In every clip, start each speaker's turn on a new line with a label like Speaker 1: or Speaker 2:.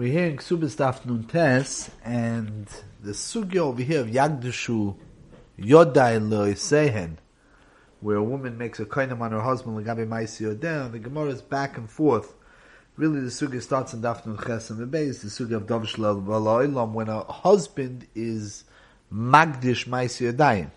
Speaker 1: We're hearing Ksubis Daf Tes, and the sugya over here of Yagdushu Yodai Sehen, where a woman makes a kainim on her husband, Lagabe Maisi Yodai, the Gemara is back and forth. Really, the sugya starts in Daf Nun Ches and the base, the sugya of Davish Ilam, when a husband is Magdish Maisi Yodayim.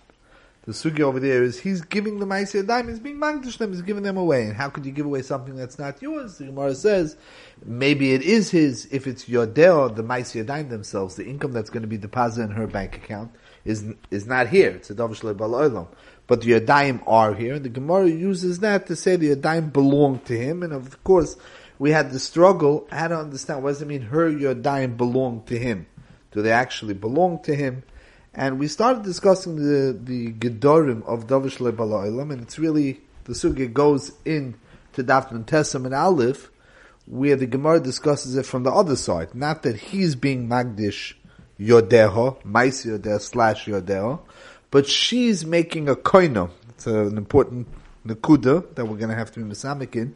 Speaker 1: The sugi over there is he's giving the Maisei Daim, he's being magdish them, he's giving them away. And how could you give away something that's not yours? The Gemara says, maybe it is his, if it's your Yodeo, the Maisei Daim themselves, the income that's going to be deposited in her bank account is is not here. It's a Davish Olam. But the Yodayim are here, and the Gemara uses that to say the Yodayim belong to him, and of course, we had the struggle, I how to understand, what does it mean her Yodayim belong to him? Do they actually belong to him? And we started discussing the, the Gedorim of Davish Lebala'ilam, and it's really, the Sugya goes in to Dafn Tesam and Aleph, where the Gemara discusses it from the other side. Not that he's being Magdish Yodeho, Mais Yodeho slash Yodeho, but she's making a koino. It's an important nakuda that we're going to have to be Masamik in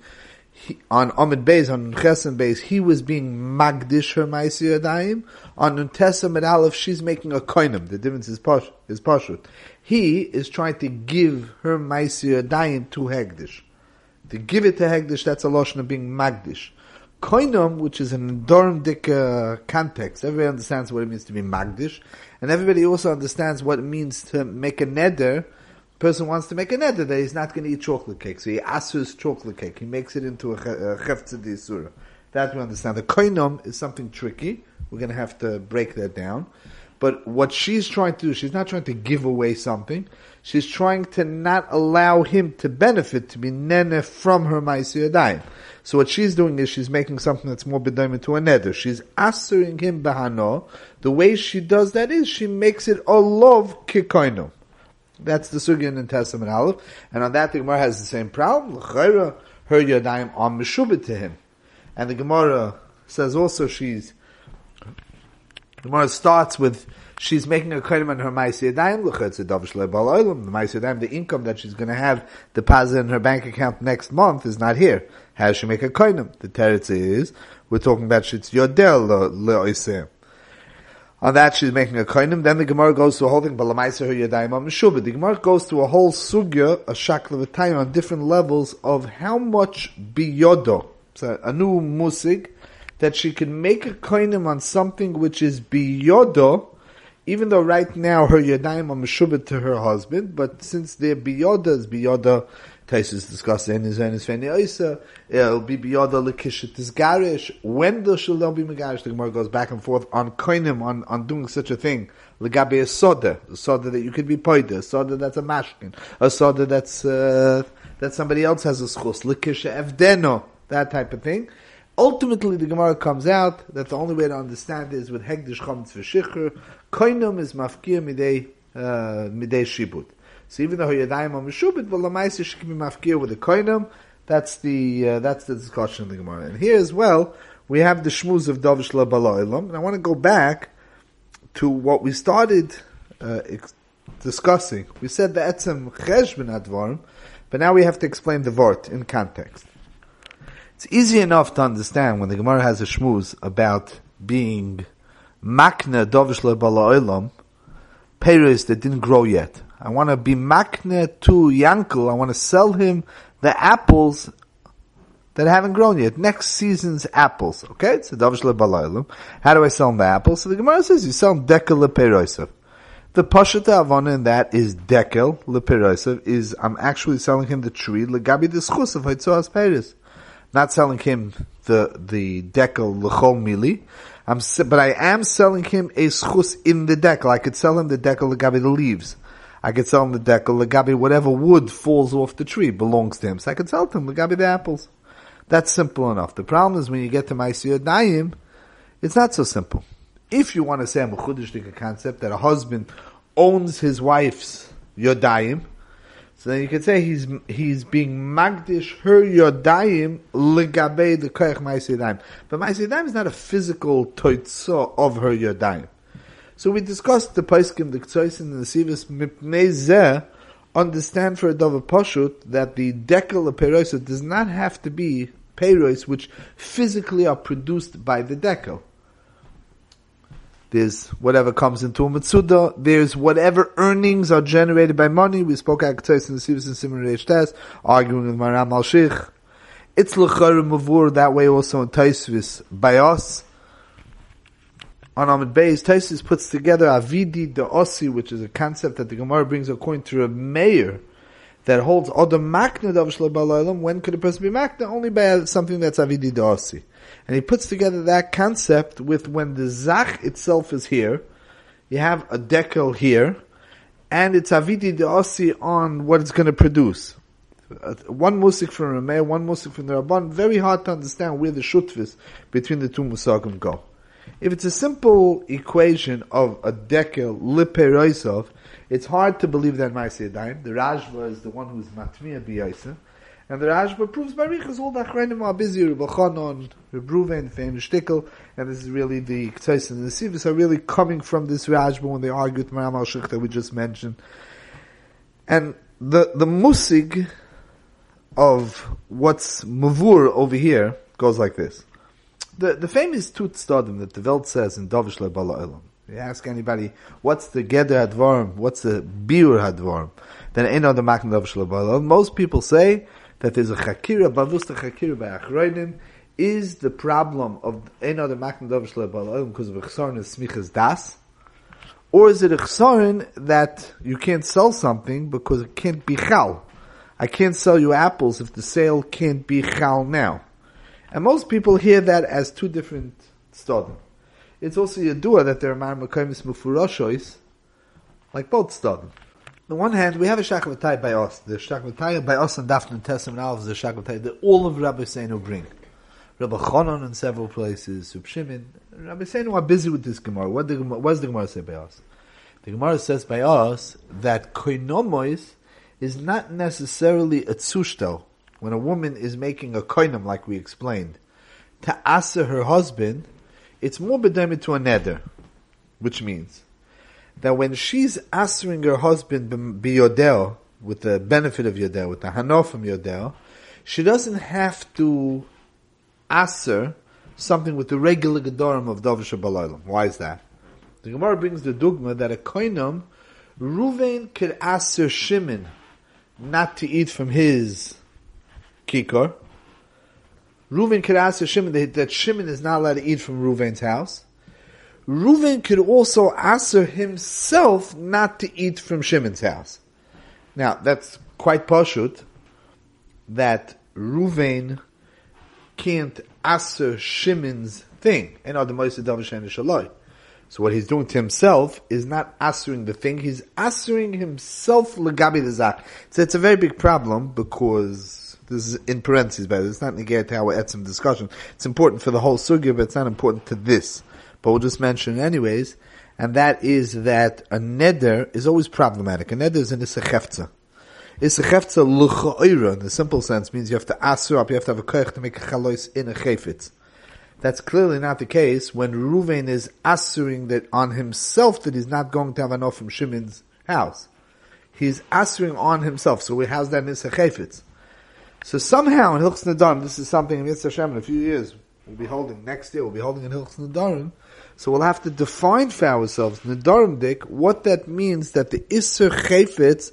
Speaker 1: he, on Amid Beis, on Chesem Beis, he was being Magdish her Maisi Yadayim. On Nuntesa Med Aleph, she's making a koinim. The difference is posh, is pashut. He is trying to give her Maisi Yadayim to Hegdish. To give it to Hegdish, that's a lotion of being Magdish. Koinim, which is an Dormdik uh, context, everybody understands what it means to be Magdish, and everybody also understands what it means to make a neder, person wants to make a neder that he's not going to eat chocolate cake, so he asus chocolate cake. He makes it into a cheftzah surah. That we understand. The koinom is something tricky. We're going to have to break that down. But what she's trying to do, she's not trying to give away something. She's trying to not allow him to benefit, to be nene from her ma'asiyadayim. So what she's doing is she's making something that's more bedaimim to a neder. She's answering him bahano. The way she does that is she makes it a love kikoinom. That's the sugya in Testament Aleph, and on that the Gemara has the same problem. L'chayra, her yadayim are meshubit to him, and the Gemara says also she's. The Gemara starts with she's making a kaidim on her ma'aseh yadayim. L'chayra davish le'bal The ma'aseh yadayim, the income that she's going to have deposited in her bank account next month is not here. How does she make a kaidim? The teretz is we're talking about she's yodel le'oiseh. On that, she's making a kainim. Then the Gemara goes to a whole thing, yadayim. The Gemara goes to a whole sugya, a shakla on different levels of how much biyodo, so a new musig, that she can make a kainim on something which is biyodo, even though right now her yadayim are meshubah to her husband, but since their biyoda is biyoda Taisus discuss in his Feni Oisa, it'll be Biyoda Lekishet is Garish. When the shall be Megarish? The Gemara goes back and forth on Koinim, on, on doing such a thing. Legabe a soda, a soda that you could be poida, a soda that's a mashkin, a soda that's, uh, that somebody else has a schus, Lekisha Evdeno, that type of thing. Ultimately, the Gemara comes out that the only way to understand is with Hegdish Chometz V'Shichr, Koinim is mafkir midei, uh, midei shibut. So even though Yadayim are Meshubit, but Lamaisa should be mafkir with the Koinam. That's the, uh, that's the discussion of the Gemara. And here as well, we have the Shmuz of Davish Bala'ilam. And I want to go back to what we started, uh, ex- discussing. We said the Etzem Cheshben Advarim, but now we have to explain the Vort in context. It's easy enough to understand when the Gemara has a Shmuz about being Makna Davish Bala'ilam, Peres that didn't grow yet. I want to be makne to Yankel. I want to sell him the apples that haven't grown yet. Next season's apples. Okay? It's a davish lebalaylim. How do I sell him the apples? So the Gemara says you sell him dekel leperoisav. The pashata avana in that is dekel leperoisav is I'm actually selling him the tree legabi the schus of hitzoas peris. Not selling him the the dekel lechol mili. I'm, but I am selling him a schus in the dekel. I could sell him the dekel legabi the leaves. I could sell him the dekel, legabi whatever wood falls off the tree belongs to him. So I could sell to him legabi the apples. That's simple enough. The problem is when you get to Ma'asiyah Naim, it's not so simple. If you want to say a Mechudish concept that a husband owns his wife's Yodayim, so then you could say he's he's being magdish her yodayim legabe the koich ma'asidayim. But ma'asidayim is not a physical toitzo of her yodayim. So we discussed the Paiskim, the Ktsois, and the Sivas Mipnei understand for a Dova Pashut that the Dekel of Peroisa does not have to be Perois which physically are produced by the Dekel. There's whatever comes into a Mitsuda. There's whatever earnings are generated by money. We spoke at Ketais in the Sivas and Simon Test, arguing with Maram al Sheikh. It's L'char Mavur that way also in Taisvis by us. On Ahmed Beis, Taisis puts together Avidi de Ossi, which is a concept that the Gemara brings according to a mayor that holds Odom Makna Dav when could a person be Makna? Only by something that's Avidi de Ossi. And he puts together that concept with when the Zach itself is here, you have a decal here, and it's Avidi de Ossi on what it's going to produce. Uh, one musik from a Rameh, one musik from the Rabban, very hard to understand where the shutvis between the two musagim go. If it's a simple equation of a dekel liperoisov, it's hard to believe that Maaseh Daim. The Rashba is the one who's matmiya biyaisa. And the Rashba proves by all the Achrenim are busy, Rebbe Chanon, Rebbe Ruven, Fein Shtickle, and this is really the Ktais and the Sivis are really coming from this Rashba when they argue with Maram al that we just mentioned. And the, the musig of what's Mavur over here goes like this. The, the famous Tut Stadim that the Welt says in Dovish Bala Elam. You ask anybody, what's the Geder Hadvarim, what's the Biur Hadvarim, then ain't on the Makna Dovish Bala Most people say that there's a Chakira, Bavusta Chakira by Achroinim, is the problem of ain't the Makna Dovish Bala Elam because of a Chsarin is Smichas Das, or is it a Chsarin that you can't sell something because it can't be Chal? I can't sell you apples if the sale can't be Chal now. And most people hear that as two different stadim. It's also Yadua that there are Marmakaimis Mufuroshois, like both stadim. On the one hand, we have a Shakvatai by us. The Shakvatai by us and Daphne and Tessim and Alv is the Shakvatai that all of Rabbi Seinu bring. Rabbi Chonon in several places, Sub Shimon. Rabbi Seinu are busy with this Gemara. What, the, what does the Gemara say by us? The Gemara says by us that Koinomois is not necessarily a tzushtel, when a woman is making a koinam, like we explained, to answer her husband, it's more bedemet to a neder, which means that when she's answering her husband biyodel, with the benefit of yodel, with the hanor from yodel, she doesn't have to answer something with the regular gedorim of Dovish Balaylam. Why is that? The Gemara brings the dogma that a koinam, Ruvain could answer Shimon not to eat from his kikar. Reuven could ask Shimon that, Shimon is not allowed to eat from Reuven's house. Reuven could also answer himself not to eat from Shimon's house. Now, that's quite pashut that Reuven can't answer Shimon's thing. And. So what he's doing to himself is not answering the thing, he's answering himself legabi the zach. So it's a very big problem because this is in parentheses, but it's not negated to our etzim discussion. It's important for the whole sugya, but it's not important to this. But we'll just mention it anyways, and that is that a neder is always problematic. A neder is an isachefza. Isachefza l'cha'ira, in the simple sense, means you have to asur up, you have to have a koich to make a chalois in a chayfetz. That's clearly not the case when Ruvain is assuring that on himself that he's not going to have enough from Shimon's house. He's assuring on himself. So has that chayfetz. So somehow in Hilchs Nadarim, this is something in Hashem in a few years we'll be holding, next year we'll be holding in Hilchs Nadarim. So we'll have to define for ourselves, Nadarim Dik, what that means that the Isser Chayfetz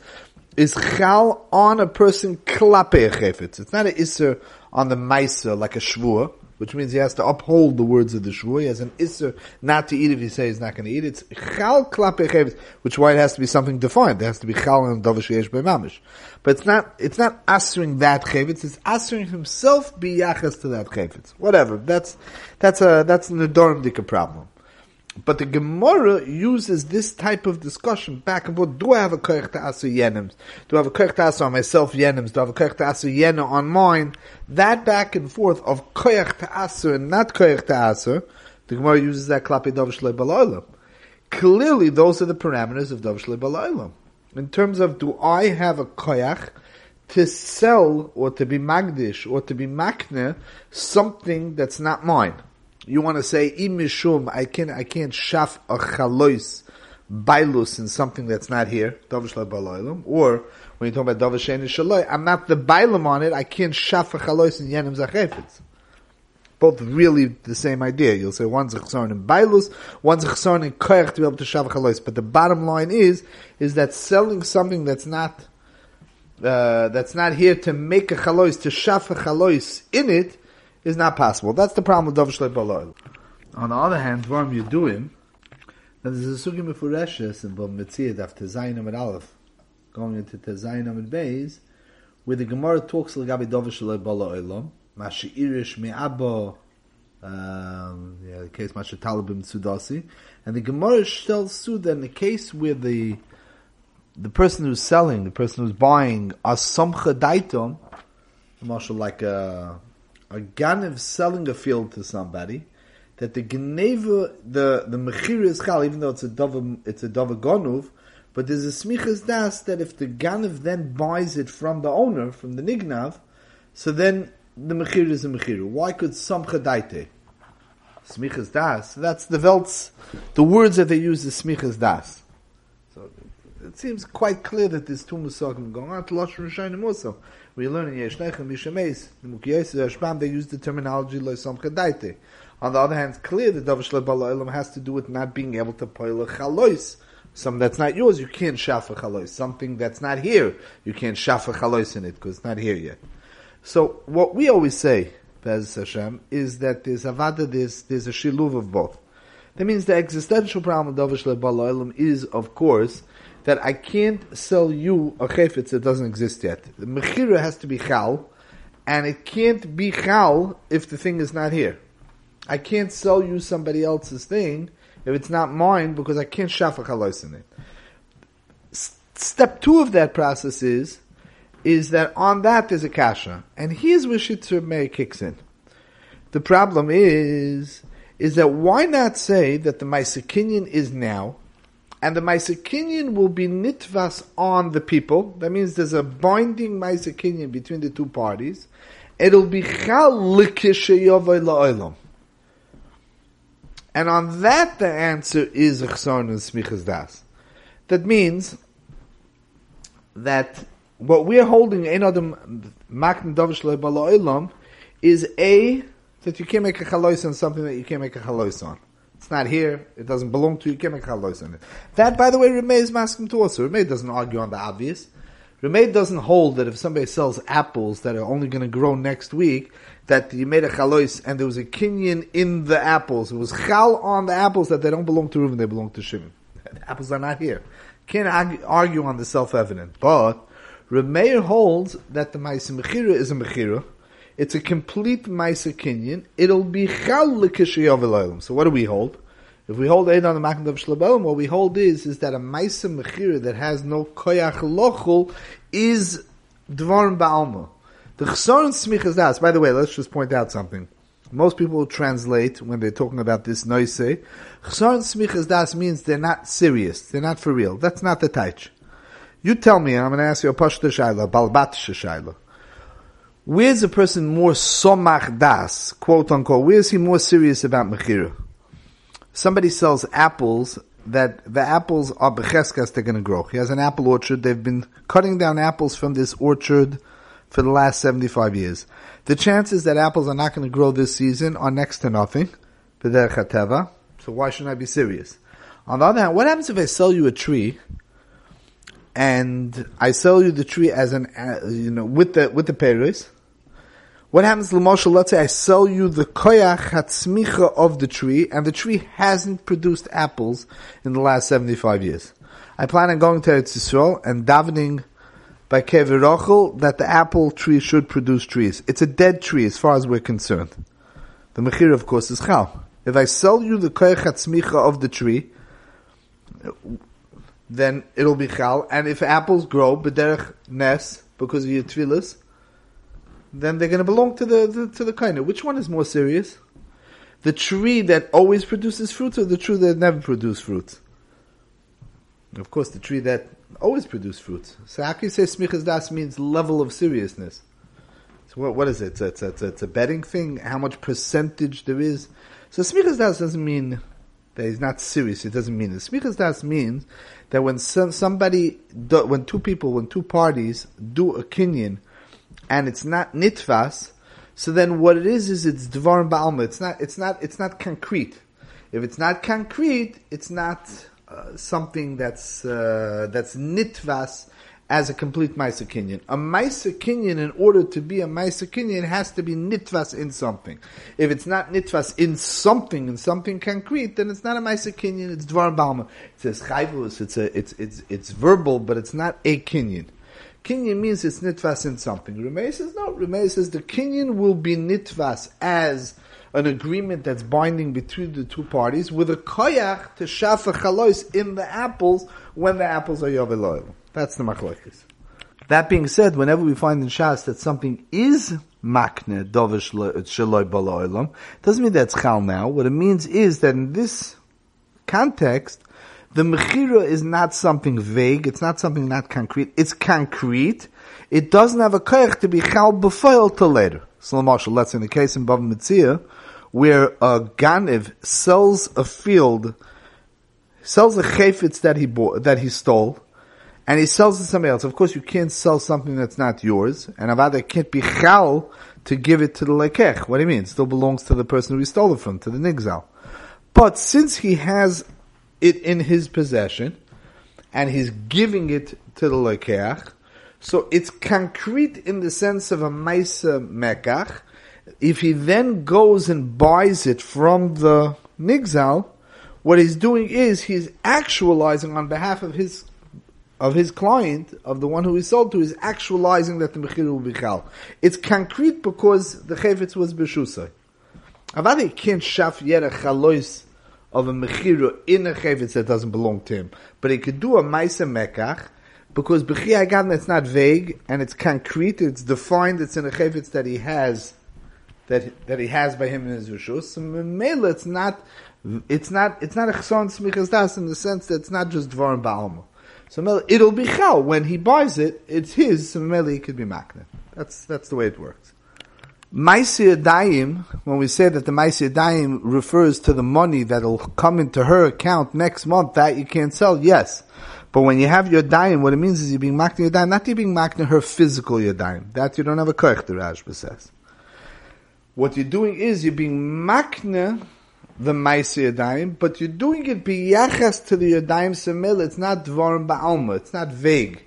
Speaker 1: is chal on a person klape chayfetz. It's not an Isser on the Maisa like a Shvur which means he has to uphold the words of the shvur. He has an isser not to eat if he says he's not going to eat. It's chal klape which why it has to be something defined. There has to be chal and davar sheyesh mamish. But it's not, it's not answering that chevetz, it's answering himself biyachas to that chevetz. Whatever. That's, that's a, that's an adorim problem. But the Gemara uses this type of discussion back and forth. Do I have a koich to asu yenims? Do I have a koich to asu on myself yenims? Do I have a koich to asu yena on mine? That back and forth of koich to asu and not koich to asu, the Gemara uses that klapi dov shlei Clearly, those are the parameters of dov shlei In terms of do I have a koyach to sell or to be magdish or to be makne something that's not mine? You want to say imishum, I can I can't shaf a chalois bailus in something that's not here, or when you talk about davar shaloi, I'm not the bailam on it. I can't shaf a chalois in yenim zachefetz. both really the same idea. You'll say one's a chsaron in bailus, one's a chsaron in koyach to be able to shav chalois. But the bottom line is, is that selling something that's not, uh, that's not here to make a chalois, to shav a chalois in it, is not possible. That's the problem with Dov Shlei On the other hand, Dvarim Yeduim, there's a sugi mefureshes in Bom Metziyah after Zayin and Aleph, going into Tezayin and Beis, where the Gemara talks Lagabi Dov Shlei Bala Olam, Mashi'irish Me'abo, um, yeah, the case Masha Talibim Sudasi, and the Gemara tells Suda in the case where the the person who's selling, the person who's buying, a samcha daitom, Marshal like a a ganev selling a field to somebody, that the geneva, the the mechir is chal, even though it's a dova, it's a dova gonuv, but there's a smichas das that if the ganev then buys it from the owner, from the nignav, so then the mechir is a mechir. Why could some chadaite? Smichas das. That's the velts. The words that they use is smichas das. So it seems quite clear that there's two musakim going on. Lashon Rishayim also. We learn in Yeshnechem Mishameis, the Mukiyes Hashbam, they use the terminology loisam chadaite. On the other hand, it's clear that Davish Lebala has to do with not being able to poil a chalois. Something that's not yours, you can't shafa chalois. Something that's not here, you can't shafa chalois in it because it's not here yet. So what we always say, Bez Hashem, is that there's avada, there's, there's a shiluv of both. That means the existential problem of Davish Lebala is, of course, that I can't sell you a chayfetz that doesn't exist yet. The mechira has to be chal, and it can't be chal if the thing is not here. I can't sell you somebody else's thing if it's not mine because I can't shafa chalos in it. S- step two of that process is is that on that there's a kasha, and here's where Shitzer Meir kicks in. The problem is is that why not say that the Maisakinyan is now, and the Maisakinyan will be nitvas on the people. That means there's a binding Maisakinyan between the two parties. It'll be la'olam. And on that, the answer is Chsarn and Smichas Das. That means that what we're holding in Adam Makn Davish is A, that you can't make a chalois on something that you can't make a chalois on. It's not here, it doesn't belong to you, chalois it. That, by the way, Remei is masking to also. Remei doesn't argue on the obvious. Remei doesn't hold that if somebody sells apples that are only going to grow next week, that you made a chalois and there was a kinyan in the apples. It was chal on the apples that they don't belong to Reuven, they belong to Shimon. The apples are not here. Can't argue on the self-evident. But Remeir holds that the Maisa Mechira is a Mechira. It's a complete Maisa Kinyan. It'll be chal l'kishayav So what do we hold? If we hold Eid on the Makam of Shlabelim, what we hold is, is that a Maisa Mechira that has no koyach lochul is Dvarim Ba'alma. The Chsaron Smichas Das, by the way, let's just point out something. Most people translate, when they're talking about this noise, Chsaron Smichas Das means they're not serious, they're not for real. That's not the taich. You tell me, I'm going to ask you a Pashta Shaila, Balbat Shaila. Where's a person more somach das, quote unquote? Where's he more serious about mechira? Somebody sells apples that the apples are becheskas they're going to grow. He has an apple orchard. They've been cutting down apples from this orchard for the last 75 years. The chances that apples are not going to grow this season are next to nothing. So why shouldn't I be serious? On the other hand, what happens if I sell you a tree and I sell you the tree as an, uh, you know, with the, with the peris? What happens, Lamosha, let's say I sell you the koyach hatzmicha of the tree, and the tree hasn't produced apples in the last 75 years. I plan on going to Eretz Yisrael and davening by Kevirochel that the apple tree should produce trees. It's a dead tree as far as we're concerned. The mechir, of course, is chal. If I sell you the koyach of the tree, then it'll be chal. And if apples grow b'derech nes because of your tefillas, then they're going to belong to the, the to the kind. Which one is more serious? The tree that always produces fruit, or the tree that never produces fruit? Of course, the tree that always produces fruits. So how can you say smichas das means level of seriousness? So what, what is it? It's, it's, it's, a betting thing? How much percentage there is? So smichas das doesn't mean that he's not serious. It doesn't mean it. Smichas das means that when some, somebody, do, when two people, when two parties do a kinyan, and it's not nitvas, So then what it is is it's dvarim ba'alma. It's not it's not it's not concrete. If it's not concrete, it's not uh, something that's uh, that's nitvas as a complete Maisa Kinyan. A Maisa Kinyan, in order to be a Maisa Kinyan, has to be nitvas in something. If it's not nitvas in something, in something concrete, then it's not a Maisa Kinyan, it's Dvar Balma. It says Chayvus, it's, a, it's, it's, it's verbal, but it's not a Kinyan. Kinyan means it's nitvas in something. Rumei says no. Rumei says the Kinyan will be nitvas as an agreement that's binding between the two parties with a koyach to shafa chalois in the apples when the apples are yovel That's the machlokes. That being said, whenever we find in Shas that something is makne dovish shaloi baloilam, doesn't mean that's chal now. What it means is that in this context, the mechira is not something vague. It's not something not concrete. It's concrete. It doesn't have a koyach to be chal b'foil till later. So, let's say in the case in Bava Metzia, where a ganiv sells a field, sells a chayfetz that he bought, that he stole, and he sells it to somebody else. Of course, you can't sell something that's not yours, and avada can't be chal to give it to the lekech. What do you mean? It still belongs to the person who he stole it from, to the nigzal. But since he has it in his possession, and he's giving it to the lekech, so it's concrete in the sense of a maisa mekach, if he then goes and buys it from the nigzal, what he's doing is he's actualizing on behalf of his of his client, of the one who he sold to, is actualizing that the mechir will be chal. It's concrete because the chayfetz was b'shusay. Avadi can't shaf yet a chalois of a mechira in a chayfetz that doesn't belong to him, but he could do a ma'isa mekach because b'chi again it's not vague and it's concrete, it's defined, it's in a chayfetz that he has that that he has by him in his rishus. So Mela, it's not it's not it's not a chson smichas das in the sense that it's not just dvarim ba'alma. So Mela, it'll be chal when he buys it. It's his. So Mela, it could be makna. That's that's the way it works. Maisi Adayim, when we say that the Maisi Adayim refers to the money that'll come into her account next month, that you can't sell, yes. But when you have your Yadayim, what it means is you're being makna your not you're being makna her physical Yadayim. That you don't have a koich, the Rashba says. What you're doing is you're being makna the Maisi Yadayim, but you're doing it biyachas to the Yadayim Semil. It's not Dvarim Ba'alma. It's not vague.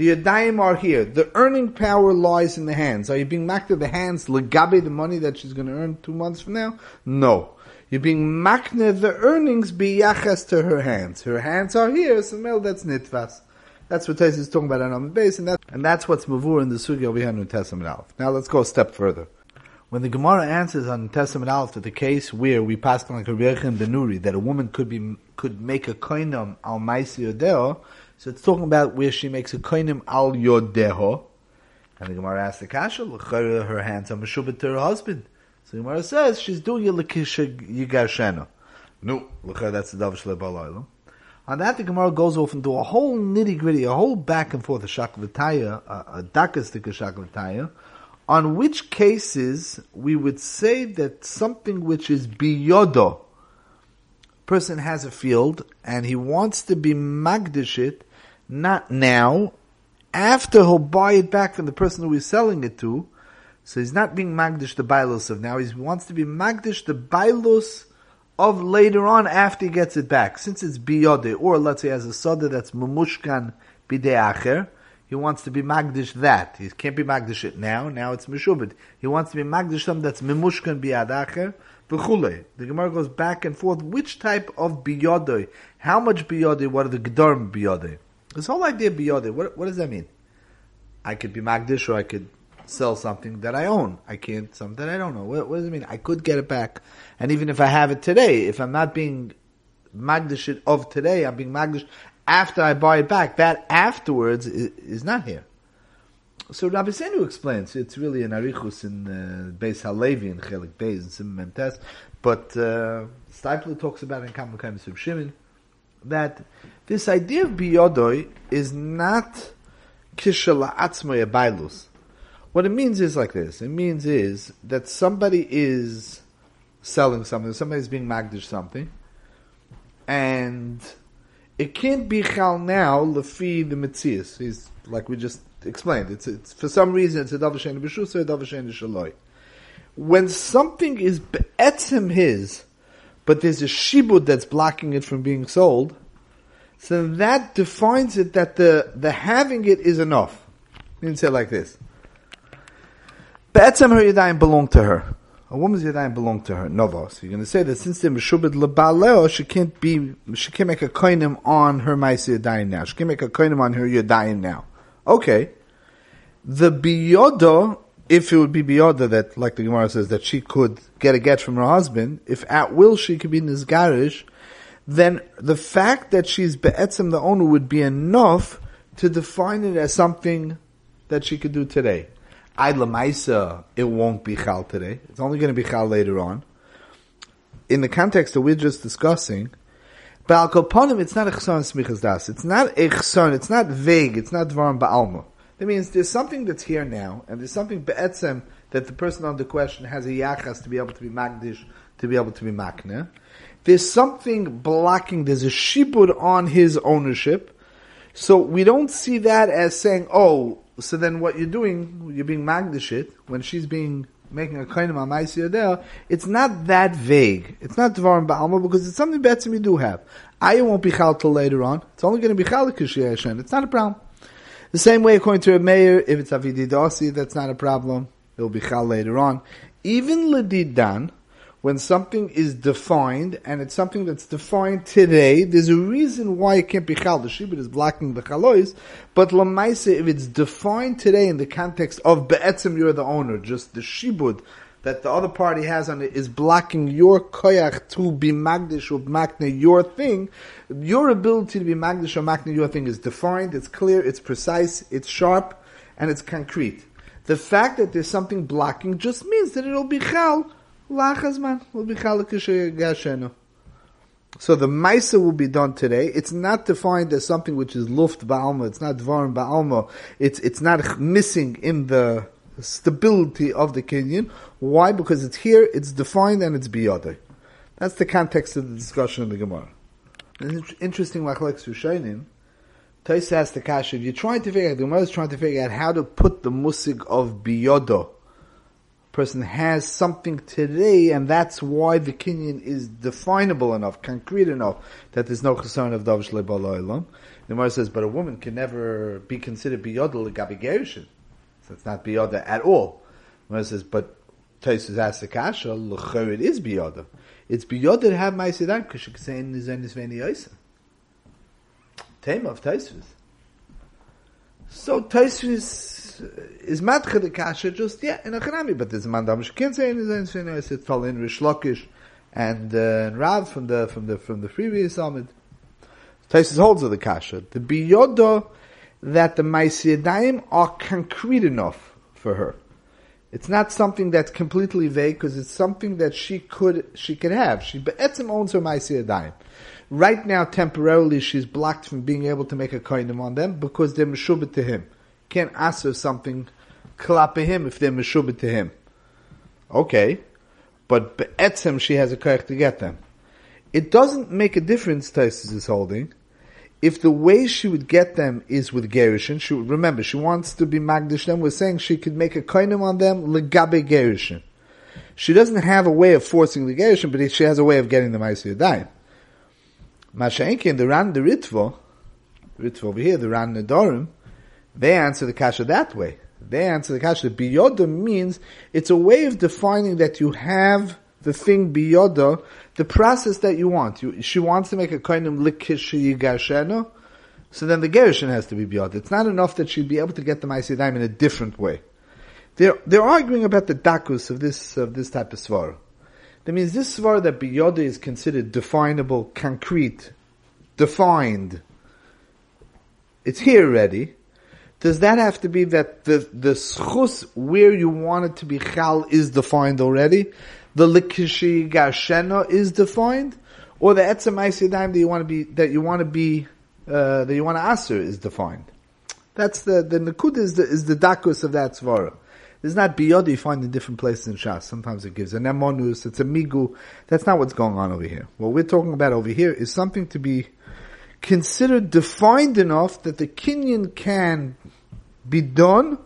Speaker 1: The Yadayim are here. The earning power lies in the hands. Are you being makna the hands, legabe, the money that she's going to earn two months from now? No. You're being makna the earnings biyachas to her hands. Her hands are here, Semil, that's nitvas. That's what Tais is talking about on the base, and, that, and that's what's mavur in the sugya over here in Testament. Now let's go a step further. When the Gemara answers on Testament Aleph to the case where we passed on like Rechem Benuri that a woman could be could make a koinam al maisi yodeo, so it's talking about where she makes a koinam al yodeho, and the Gemara asks the kasha, her hands are meshubit to her husband. So the Gemara says she's doing a lekisha yigarshena. No, that's the davish lebalaylam. On that, the Gemara goes off into a whole nitty gritty, a whole back and forth, a shaklataya, a, a dakastik shaklataya, on which cases we would say that something which is biyodo, person has a field and he wants to be magdish it, not now, after he'll buy it back from the person who he's selling it to, so he's not being magdish the bailos of now, he wants to be magdish the bailos of later on after he gets it back. Since it's biyode, or let's say as a soda that's mumushkan bide acher, he wants to be magdish that. He can't be magdish it now. Now it's mishubit. He wants to be magdish something that's mimushkan biyadacher. The Gemara goes back and forth. Which type of biyodoi? How much biyodoi? What are the gedarm biyodoi? This whole idea of biyodoi, what, what does that mean? I could be magdish or I could sell something that I own. I can't something that I don't know. What, what, does it mean? I could get it back, and even if I have it today, if I'm not being magdish of today, I'm being magdish after I buy it back, that afterwards is, is not here. So Rabbi Senu explains it's really an arichus in uh, Beis Halevi and Chelik Beis and Sim Mentes, but uh, Steipler talks about in Kamakayim Sub Shimon that this idea of biyodoi is not kishala atzmoya bailus. What it means is like this. It means is that somebody is selling something, somebody is being magdish something, and it can't be chal now lefi the mitzias. He's like we just explained. It's, it's for some reason it's a davashen b'shusa, a davashen shaloi. When something is be'etzim his, but there's a shibud that's blocking it from being sold, so that defines it that the, the having it is enough. You can say it like this. Be'etzim her yadayim belong to her. A woman's yadayim belong to her. No, so you're going to say that since they're meshubed lebaleo, she can't be, she can't make a koinim on her ma'isi yadayim now. She can't make a koinim on her yadayim now. Okay. The biyoda, if it would be biyoda that, like the Gemara says, that she could get a get from her husband, if at will she could be nizgarish, then the fact that she's be'etzim the owner would be enough to define it as something that she could do today. I'd it won't be chal today. It's only going to be chal later on. In the context that we're just discussing, Ba'al Koponim, it's not a chson smichas das. It's not a chson, it's not vague, it's not dvarim ba'alma. That means there's something that's here now, and there's something be'etzem that the person on the question has a yachas to be able to be magdish, to be able to be makne. There's something blocking, there's a shibud on his ownership, so we don't see that as saying, oh, so then what you're doing, you're being magdashit, when she's being, making a kind of amaisi there, it's not that vague. It's not Dvarim Ba'alma because it's something better we do have. Ayah won't be chal till later on. It's only going to be chal It's not a problem. The same way according to a mayor, if it's avididasi, that's not a problem. It'll be chal later on. Even ledidan, when something is defined, and it's something that's defined today, there's a reason why it can't be chal. The shibud is blocking the chalois, but lamaisa, if it's defined today in the context of be'etzim, you're the owner, just the shibud that the other party has on it is blocking your koyach to be magdish or makne your thing, your ability to be magdish or makne your thing is defined, it's clear, it's precise, it's sharp, and it's concrete. The fact that there's something blocking just means that it'll be chal Lachazman will be gashenu. So the Maisa will be done today. It's not defined as something which is luft ba'alma. It's not dvarim ba'alma. It's, it's not missing in the stability of the Kenyan. Why? Because it's here, it's defined, and it's biyadai. That's the context of the discussion in the Gemara. It's interesting, Machlek Sushainin. Taisa has the kasha. If you're trying to figure out, the Gemara is trying to figure out how to put the musig of biyodo person has something today, and that's why the Kenyan is definable enough, concrete enough, that there's no concern of Dav Shlei The Gemara says, but a woman can never be considered biyodel gabi it's not biyoda at all. The Gemara says, but Taisus asks the kasha, it is biyoda. It's biyoda to have ma'isidan, because you can say in the Nizanis Veni Yoisa. Tema of Taisus. So Taisus is matcha the kasha just yeah in a chanami, but there's a man damish can't say in the his own it's tall in Rish Lakish and uh, Rav from the from the from the previous summit. Taisus holds of the kasha. The biyoda that the Maisiyadayim are concrete enough for her. It's not something that's completely vague because it's something that she could she could have. She be'etzim owns her Maisiyadayim. Right now, temporarily, she's blocked from being able to make a koinim on them because they're meshubit to him can't ask her something klape him if they're meshubit to him. Okay, but be'etzem she has a correct to get them. It doesn't make a difference, Taisus is holding, if the way she would get them is with Gerishin. She would remember she wants to be Magdish them. We're saying she could make a koinim on them legabe Gerishin. She doesn't have a way of forcing the Gerishin, but she has a way of getting them the Ma'asir Daim. Masha'inkin, the Ran the Ritva, Ritva over here, the Ran Nedarim, they answer the kasha that way. They answer the kasha. Biyoda means it's a way of defining that you have the thing biyoda, the process that you want. You, she wants to make a kind of likishi gashena, so then the gerushin has to be biyoda. It's not enough that she'd be able to get the ma'isidaim in a different way. They're, they're arguing about the dakus of this, of this type of svara. That means this svara that biyoda is considered definable, concrete, defined. It's here already does that have to be that the the schus where you want it to be chal is defined already? The likishi gashena is defined, or the etzem that you want to be that you want to be uh, that you want to answer is defined. That's the the nakud is the is the dakus of that svara. It's not biyod you find in different places in Shas. Sometimes it gives an emonus, it's a migu. That's not what's going on over here. What we're talking about over here is something to be considered defined enough that the Kenyan can be done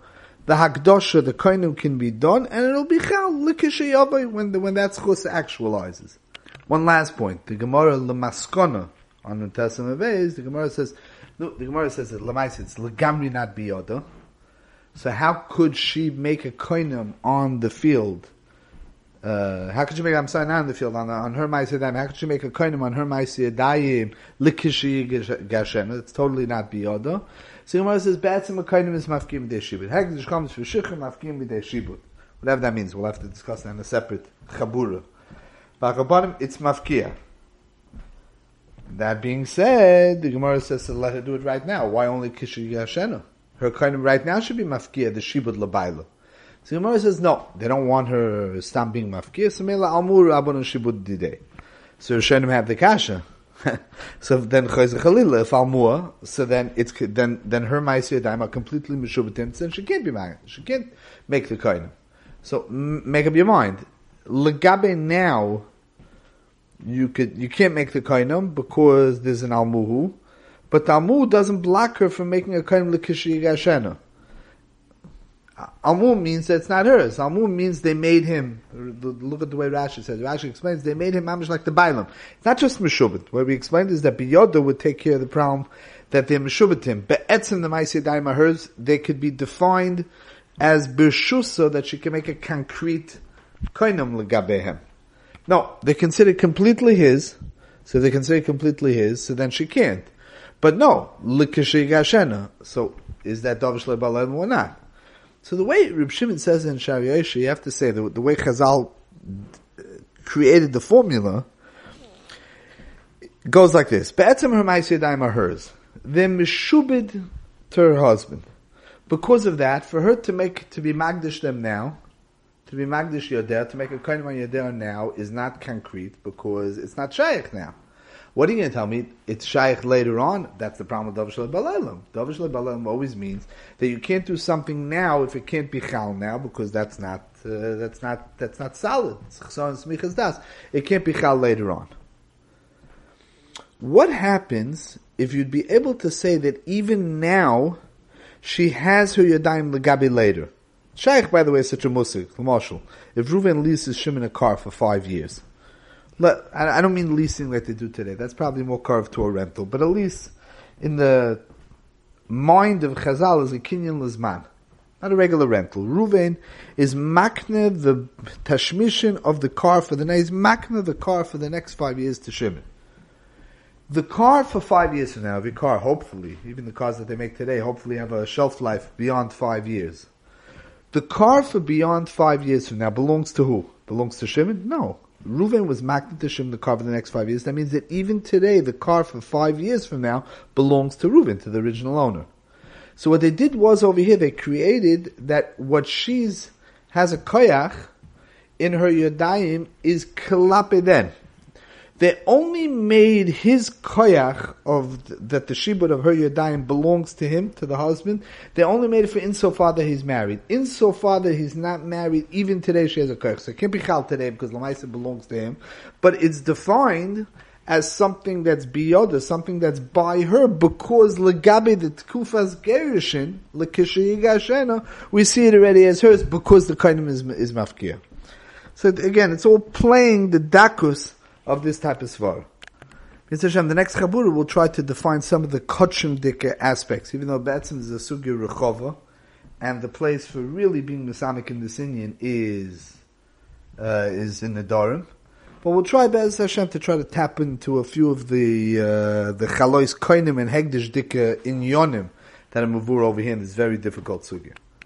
Speaker 1: the Hakdosha, the Koinim can be done, and it'll be Chal, Likishayabay, when, the, when that Chus actualizes. One last point. The Gemara Lamaskona on the Testament of the Gemara says, no, the Gemara says that Lamais, it's Legamri not Biyoda. So how could she make a koinim on the field? Uh, how could she make? I'm sorry, not on the field on, on her ma'asedayim. How could she make a koinim on her ma'asedayim likishi gashem? It's totally not biyoda. So Gemara says, "Batsim a koinim is mafkim b'dei shibud." Hagdish comes for shikha mafkim b'dei shibud. Whatever that means, we'll have to discuss that in a separate chabura. But it's mafkia. That being said, the Gemara says to let her do it right now. Why only kishi gashenu? her kind of right now should be mafkia, the shibud labaila. So Gemara says no, they don't want her stam being mafkia. So mela almur abon shibud didei. So Rishonim have the kasha. so then chayz chalila if almur, so then it's then then her ma'aseh daim are completely mishubatim. Then she can't be married. She can't make the kind. So make up your mind. Legabe now, you could you can't make the kainam because there's an almuhu. But Talmud doesn't block her from making a kain l'kishi Almum means that it's not hers. Almum means they made him. Look at the way Rashi says. Rashi explains they made him mamish like the Bailam. It's not just Meshubit. What we explained is that Biyoda would take care of the problem that they're Meshubitim. But Etzim the Maisei Daima hers, they could be defined as Birshusa that she can make a concrete koinam legabehem. No, they consider completely his, so they consider completely his, so then she can't. But no, Likashay Gashena. So is that Davish Lebalim or not? So the way Reb Shimon says in Shari you have to say the, the way Chazal uh, created the formula goes like this. Be'etzem her ma'aseh are hers. They're mishubid to her husband. Because of that, for her to make, to be magdish them now, to be magdish yoder, to make a kohen on yoder now is not concrete because it's not shaykh now. What are you going to tell me? It's shaykh later on. That's the problem with Davish Balalim. Davish Balalim always means that you can't do something now if it can't be chal now because that's not uh, that's not that's not solid. It can't be chal later on. What happens if you'd be able to say that even now she has her yadayim legabi later? Shaykh, by the way, is such a musik. If Reuven leases Shimon a car for five years, I don't mean leasing like they do today. That's probably more carved to a rental. But at least in the mind of Chazal is a kinyan lizman, not a regular rental. Ruvain is makne the tashmishin of the car for the next makne the car for the next five years to Shimon. The car for five years from now, every car, hopefully, even the cars that they make today, hopefully have a shelf life beyond five years. The car for beyond five years from now belongs to who? Belongs to Shimon? No. Reuven was Maknatishim the car for the next five years. That means that even today, the car for five years from now belongs to Reuven, to the original owner. So what they did was over here, they created that what she's has a koyach in her yodayim is kalapeden. They only made his koyach of that the shibud of her yadayim belongs to him, to the husband. They only made it for insofar that he's married. Insofar that he's not married, even today she has a koyach. So it can't be chal today because lamaisa belongs to him. But it's defined as something that's biyoda, something that's by her, because legabe the tkufas gerishin, lekishayigashena, we see it already as hers because the kainim is, is mafkia. So again, it's all playing the dakus of this type of svar. Mr. Hashem, the next Chabura will try to define some of the Kotchim Dika aspects, even though Batson is a Sugi Rechova, and the place for really being Masamic in this Indian is, uh, is in the Dorim. But we'll try Bez Hashem to try to tap into a few of the, uh, the Chalois Koinim and Hegdish Dika in Yonim that are Mavur over here in this very difficult Sugya.